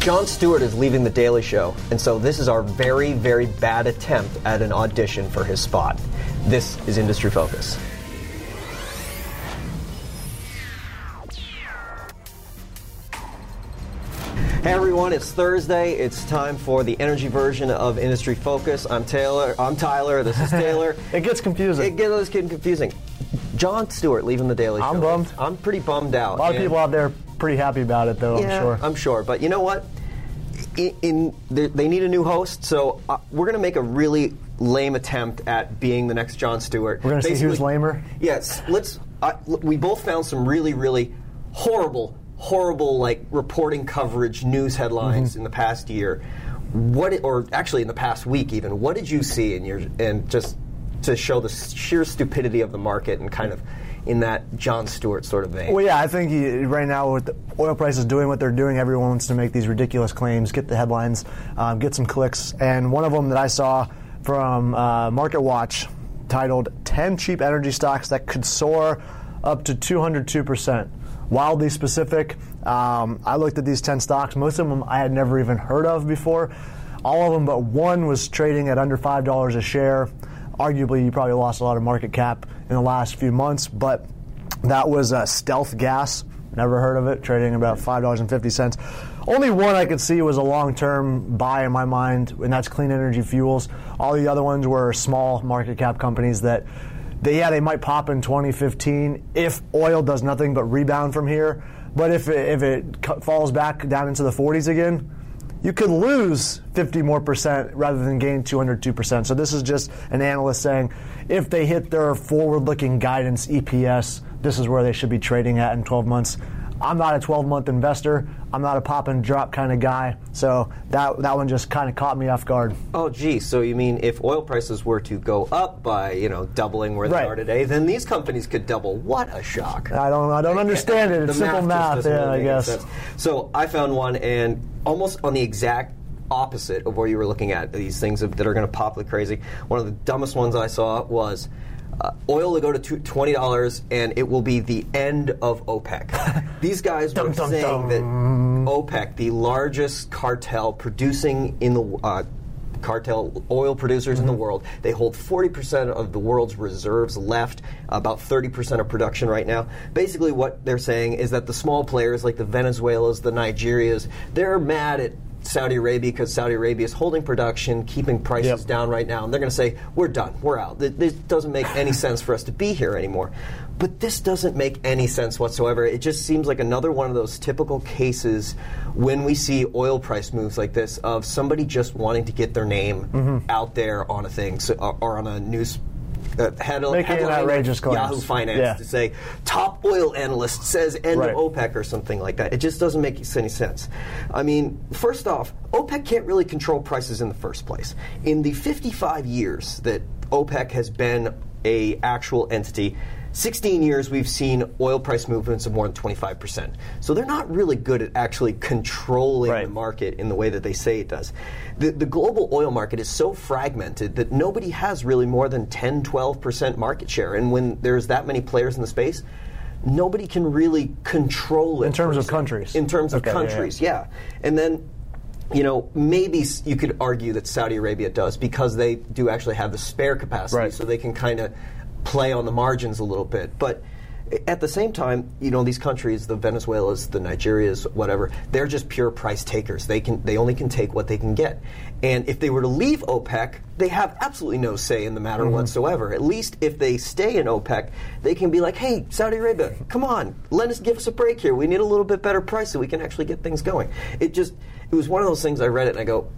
Jon Stewart is leaving The Daily Show, and so this is our very, very bad attempt at an audition for his spot. This is Industry Focus. Hey everyone, it's Thursday. It's time for the energy version of Industry Focus. I'm Taylor. I'm Tyler. This is Taylor. it gets confusing. It gets getting confusing. Jon Stewart leaving the Daily Show. I'm bummed. I'm pretty bummed out. A lot of and- people out there pretty happy about it, though. yeah, I'm sure. I'm sure. But you know what? In, in they, they need a new host, so uh, we're going to make a really lame attempt at being the next Jon Stewart. We're gonna see who's Basically- lamer? Yes. Let's. Uh, we both found some really, really horrible, horrible like reporting coverage, news headlines Mm-hmm. in the past year. What, it- or actually in the past week, even. What did you see in your and just to show the sheer stupidity of the market and kind of in that Jon Stewart sort of vein? Well, yeah, I think he, right now with the oil prices doing what they're doing, everyone wants to make these ridiculous claims, get the headlines, um, get some clicks. And one of them that I saw from uh, Market Watch titled 10 Cheap Energy Stocks That Could Soar Up to 202%. Wildly specific. Um, I looked at these 10 stocks. Most of them I had never even heard of before. All of them but one was trading at under $5 a share. Arguably, you probably lost a lot of market cap in the last few months, but that was uh, Stealth Gas. Never heard of it, trading about $5.50. Only one I could see was a long term buy in my mind, and that's Clean Energy Fuels. All the other ones were small market cap companies that, they, yeah, they might pop in 2015 if oil does nothing but rebound from here. But if it, if it falls back down into the 40s again, you could lose 50 more percent rather than gain 202 percent. So this is just an analyst saying if they hit their forward-looking guidance EPS, this is where they should be trading at in 12 months. I'm not a 12-month investor. I'm not a pop and drop kind of guy. So that that one just kind of caught me off guard. Oh, gee. So you mean if oil prices were to go up by you know doubling where they Right. are today, then these companies could double? What a shock! I don't I don't understand it. It's simple just math. Yeah, really I guess. sense. So I found one, and almost on the exact opposite of where you were looking at these things that are going to pop like crazy. One of the dumbest ones I saw was. Uh, oil will go to twenty dollars, and it will be the end of OPEC. These guys were Dum, dum, saying dum. that OPEC, the largest cartel producing in the uh, cartel oil producers in the Mm-hmm. world. They hold 40% of the world's reserves left, about 30% of production right now. Basically, what they're saying is that the small players like the Venezuelas, the Nigerias, they're mad at Saudi Arabia because Saudi Arabia is holding production, keeping prices Yep. down right now, and they're going to say, We're done, we're out. This doesn't make any sense for us to be here anymore. But this doesn't make any sense whatsoever. It just seems like another one of those typical cases when we see oil price moves like this of somebody just wanting to get their name Mm-hmm. out there on a thing so, or, or on a news. Uh, head, Making headline outrageous claims. Yahoo Finance Yeah. to say top oil analyst says end Right. of OPEC or something like that. It just doesn't make any sense. I mean, first off, OPEC can't really control prices in the first place. In the 55 years that OPEC has been a actual entity, 16 years we've seen oil price movements of more than 25%. So they're not really good at actually controlling Right. the market in the way that they say it does. The, the global oil market is so fragmented that nobody has really more than 10, 12% market share. And when there's that many players in the space, nobody can really control it. In terms of countries. In terms of Okay, yeah, yeah. countries, yeah. And then, you know, maybe you could argue that Saudi Arabia does because they do actually have the spare capacity, Right. so they can kind of play on the margins a little bit. But at the same time, you know, these countries, the Venezuelas, the Nigerias, whatever, they're just pure price takers. They can they only can take what they can get. And if they were to leave OPEC, they have absolutely no say in the matter Mm-hmm. whatsoever. At least if they stay in OPEC, they can be like, "Hey, Saudi Arabia, come on, let us give us a break here. We need a little bit better price so we can actually get things going." It just it was one of those things I read it and I go,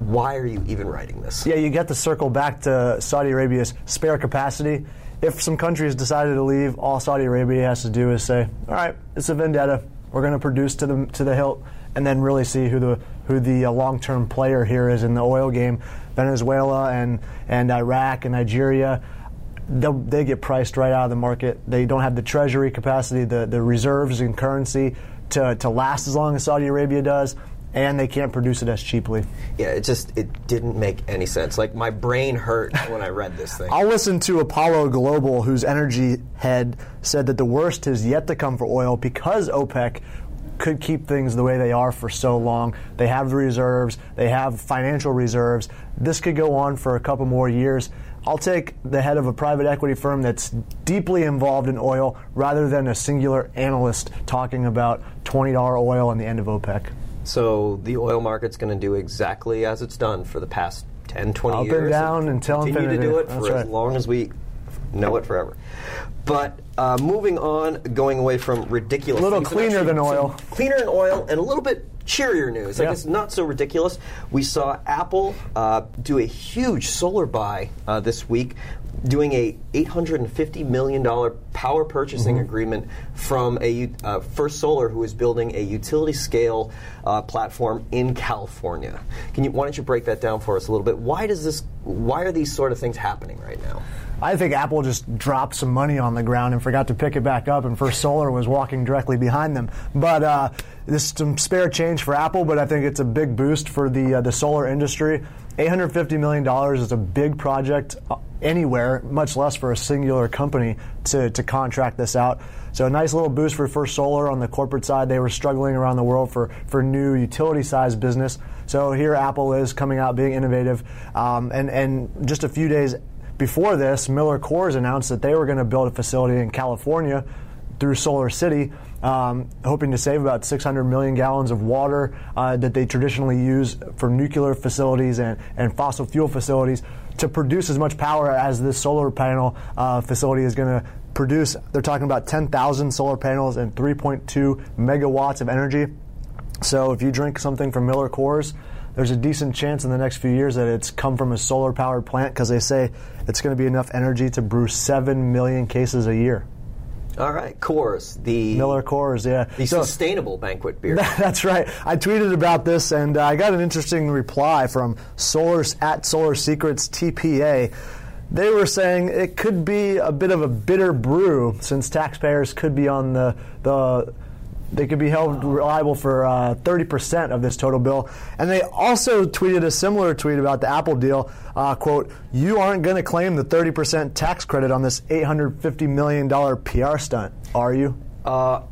"Why are you even writing this?" Yeah, you get to circle back to Saudi Arabia's spare capacity. If some countries decided to leave, all Saudi Arabia has to do is say, "All right, it's a vendetta. We're going to produce to the to the hilt, and then really see who the who the uh, long-term player here is in the oil game." Venezuela and and Iraq and Nigeria. They get priced right out of the market. They don't have the treasury capacity, the, the reserves and currency to, to last as long as Saudi Arabia does, and they can't produce it as cheaply. Yeah, it just it didn't make any sense. Like my brain hurt when I read this thing. I'll listen to Apollo Global, whose energy head said that the worst is yet to come for oil because OPEC could keep things the way they are for so long. They have the reserves, they have financial reserves. This could go on for a couple more years. I'll take the head of a private equity firm that's deeply involved in oil rather than a singular analyst talking about $20 oil and the end of OPEC. So the oil market's going to do exactly as it's done for the past 10, 20 Up years. and down until continue infinity. to do it That's for right. as long as we know it forever. But uh, moving on, going away from ridiculous, A little cleaner than oil. cleaner than oil, and a little bit cheerier news. I Yeah. guess not so ridiculous. We saw Apple uh, do a huge solar buy uh, this week, doing a 850 million dollar power purchasing Mm-hmm. agreement from a uh, First Solar, who is building a utility scale uh, platform in California. Can you? Why don't you break that down for us a little bit? Why does this? Why are these sort of things happening right now? I think Apple just dropped some money on the ground and forgot to pick it back up, and First Solar was walking directly behind them. But uh, this is some spare change for Apple, but I think it's a big boost for the uh, the solar industry. $850 million is a big project uh, anywhere, much less for a singular company to, to contract this out. So a nice little boost for First Solar on the corporate side. They were struggling around the world for, for new utility size business. So here Apple is coming out being innovative. Um, and, and just a few days before this, Miller Coors announced that they were going to build a facility in California through Solar City, um, hoping to save about 600 million gallons of water uh, that they traditionally use for nuclear facilities and, and fossil fuel facilities to produce as much power as this solar panel uh, facility is going to produce. They're talking about 10,000 solar panels and 3.2 megawatts of energy. So if you drink something from Miller Coors, there's a decent chance in the next few years that it's come from a solar powered plant because they say it's going to be enough energy to brew 7 million cases a year. All right, Coors, the Miller Coors, yeah. the So- sustainable banquet beer. That's right. I tweeted about this and uh, I got an interesting reply from Solar at Solar Secrets TPA. They were saying it could be a bit of a bitter brew since taxpayers could be on the the they could be held liable for uh, 30% of this total bill. And they also tweeted a similar tweet about the Apple deal. Uh, quote, you aren't going to claim the 30% tax credit on this $850 million PR stunt, are you? Uh,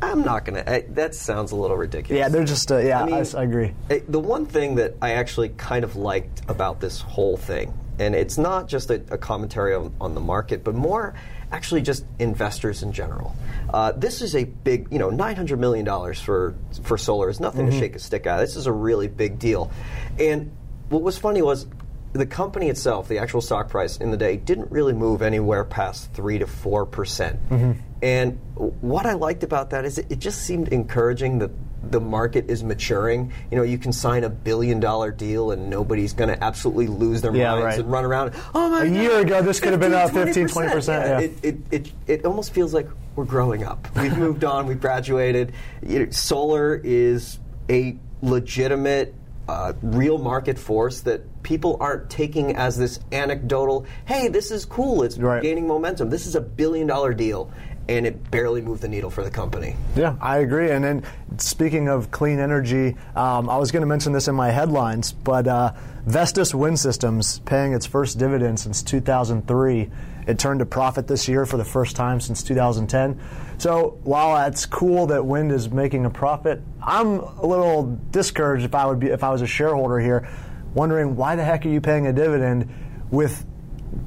I'm not gonna. That sounds a little ridiculous. Yeah, they're just, uh, yeah, I, mean, I agree. eh, The one thing that I actually kind of liked about this whole thing, and it's not just a, a commentary on, on the market, but more actually just investors in general. Uh, this is a big, you know, nine hundred million dollars for for solar is nothing Mm-hmm. to shake a stick at. This is a really big deal, and what was funny was. The company itself, the actual stock price in the day, didn't really move anywhere past three to four percent. Mm-hmm. And what I liked about that is it, it just seemed encouraging that the market is maturing. You know, you can sign a billion dollar deal and nobody's going to absolutely lose their Yeah, minds right. and run around. Oh my A God, year ago, this could have been up 15, 15, 20%, yeah. It, it, it, it almost feels like we're growing up. We've moved on. We've graduated. You know, solar is a legitimate, uh, real market force that people aren't taking as this anecdotal. Hey, this is cool. It's Right. gaining momentum. This is a billion dollar deal, and it barely moved the needle for the company. Yeah, I agree. And then speaking of clean energy, um, I was going to mention this in my headlines, but uh, Vestas Wind Systems paying its first dividend since 2003. It turned a profit this year for the first time since 2010. So while it's cool that wind is making a profit, I'm a little discouraged if I would be if I was a shareholder here, wondering why the heck are you paying a dividend with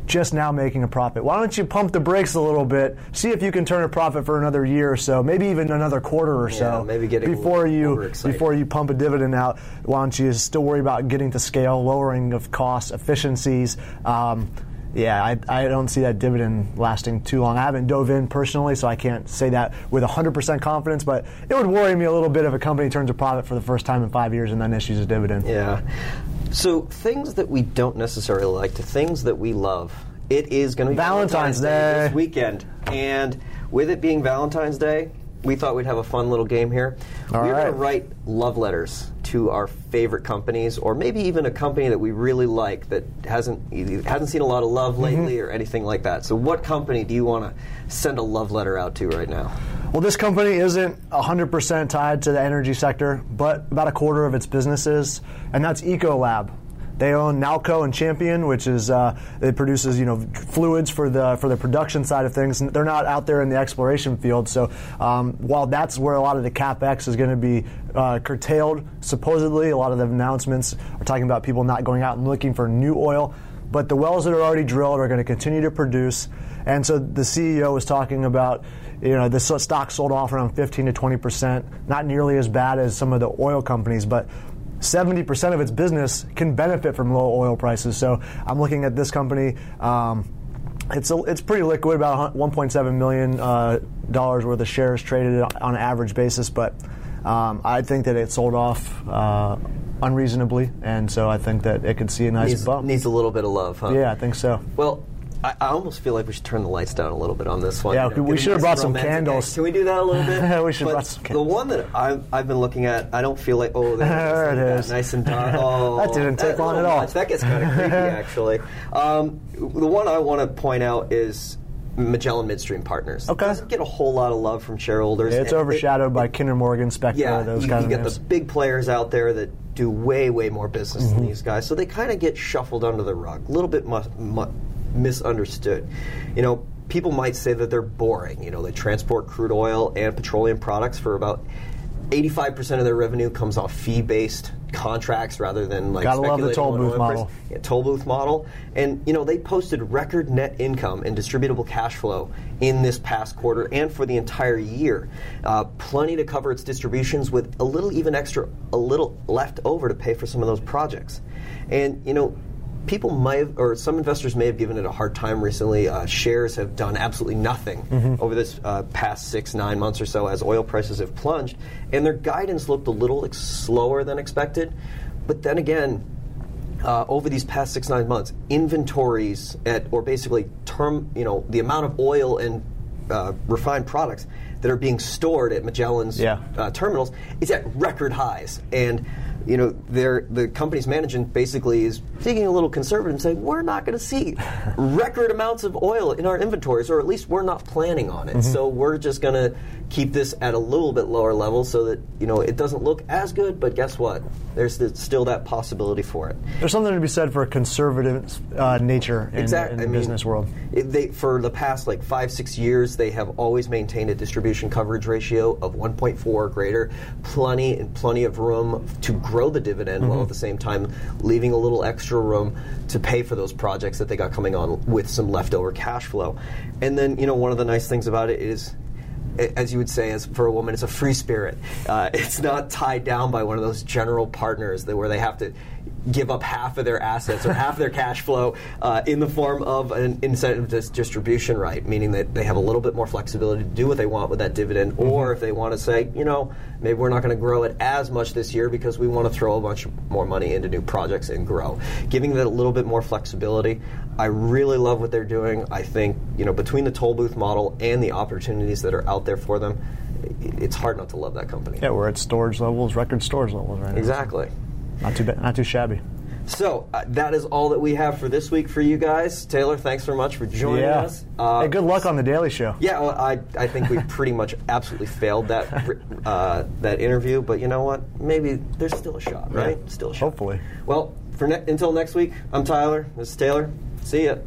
just now making a profit. Why don't you pump the brakes a little bit, see if you can turn a profit for another year or so, maybe even another quarter or so. maybe getting before you before you pump a dividend out. Why don't you still worry about getting to scale, lowering of costs, efficiencies? Um, yeah, I, I don't see that dividend lasting too long. I haven't dove in personally, so I can't say that with 100% confidence, but it would worry me a little bit if a company turns a profit for the first time in five years and then issues a dividend. Yeah. So things that we don't necessarily like to things that we love. It is going to be Valentine's Day. this weekend, and with it being Valentine's Day, we thought we'd have a fun little game here. All We're going to write love letters to our favorite companies, or maybe even a company that we really like that hasn't hasn't seen a lot of love Mm-hmm. lately, or anything like that. So, what company do you want to send a love letter out to right now? Well, this company isn't 100% tied to the energy sector, but about a quarter of its business is, and that's Ecolab. They own Nalco and Champion, which is uh, it produces you know fluids for the for the production side of things. They're not out there in the exploration field. So um, while that's where a lot of the capex is going to be uh, curtailed, supposedly a lot of the announcements are talking about people not going out and looking for new oil. But the wells that are already drilled are going to continue to produce. And so the CEO was talking about, you know, the stock sold off around 15 to 20 percent, not nearly as bad as some of the oil companies, but 70% of its business can benefit from low oil prices. So I'm looking at this company. Um, it's a, it's pretty liquid, about 1.7 million uh, dollars worth of shares traded on an average basis, but um, I think that it sold off uh, unreasonably, and so I think that it could see a nice needs, bump. Needs a little bit of love, huh? Yeah, I think so. Well, I, I, almost feel like we should turn the lights down a little bit on this one. Yeah, you know, we should have brought some candles. Egg. Can we do that a little bit? we should but brought some candles. The one that I've, I've, been looking at, I don't feel like, oh, there it is. nice and dark. Oh, that didn't take long at all. That gets kind of creepy, actually. Um, the one I want to point out is Magellan Midstream Partners. Okay. It doesn't get a whole lot of love from shareholders. Yeah, it's overshadowed it, by Kinder Morgan, Spectra, yeah, those you, kind you of get names. the big players out there that do way, way more business mm-hmm. than these guys. So they kind of get shuffled under the rug, a little bit mu- mu- misunderstood. You know, people might say that they're boring. You know, they transport crude oil and petroleum products for about 85% of their revenue comes off fee-based contracts rather than like Gotta love the toll booth model. Yeah, toll booth model. And you know, they posted record net income and distributable cash flow in this past quarter and for the entire year. Uh, plenty to cover its distributions with a little even extra a little left over to pay for some of those projects. And you know, people might have, or some investors may have given it a hard time recently. Uh, shares have done absolutely nothing mm-hmm. over this uh, past six, nine months or so as oil prices have plunged, and their guidance looked a little ex- slower than expected. But then again, uh, over these past six, nine months, inventories at, or basically term, you know, the amount of oil and uh, refined products that are being stored at Magellan's yeah. uh, terminals is at record highs. And you know, the company's management basically is taking a little conservative and saying we're not going to see record amounts of oil in our inventories, or at least we're not planning on it. Mm-hmm. So we're just going to keep this at a little bit lower level so that you know it doesn't look as good. But guess what? There's the, still that possibility for it. There's something to be said for a conservative uh, nature in, exactly. in the I business mean, world. It, they, for the past like five, six years, they have always maintained a distribution coverage ratio of 1.4 or greater. Plenty and plenty of room to grow the dividend mm-hmm. while at the same time leaving a little extra room to pay for those projects that they got coming on with some leftover cash flow. And then, you know, one of the nice things about it is as you would say, as for a woman, it's a free spirit. Uh, it's not tied down by one of those general partners that where they have to give up half of their assets or half their cash flow uh, in the form of an incentive dis- distribution right, meaning that they have a little bit more flexibility to do what they want with that dividend, mm-hmm. or if they want to say, you know, maybe we're not going to grow it as much this year because we want to throw a bunch more money into new projects and grow. Giving that a little bit more flexibility, I really love what they're doing. I think, you know, between the toll booth model and the opportunities that are out there for them, it's hard not to love that company. Yeah, we're at storage levels, record storage levels right now. Exactly. Not too bad, not too shabby. So uh, that is all that we have for this week for you guys. Taylor, thanks very much for joining yeah. us. Uh, hey, good luck on the Daily Show. Yeah, well, I, I think we pretty much absolutely failed that uh, that interview, but you know what? Maybe there's still a shot, right? Yeah. Still a shot. Hopefully. Well, for ne- until next week, I'm Tyler. This is Taylor. See ya.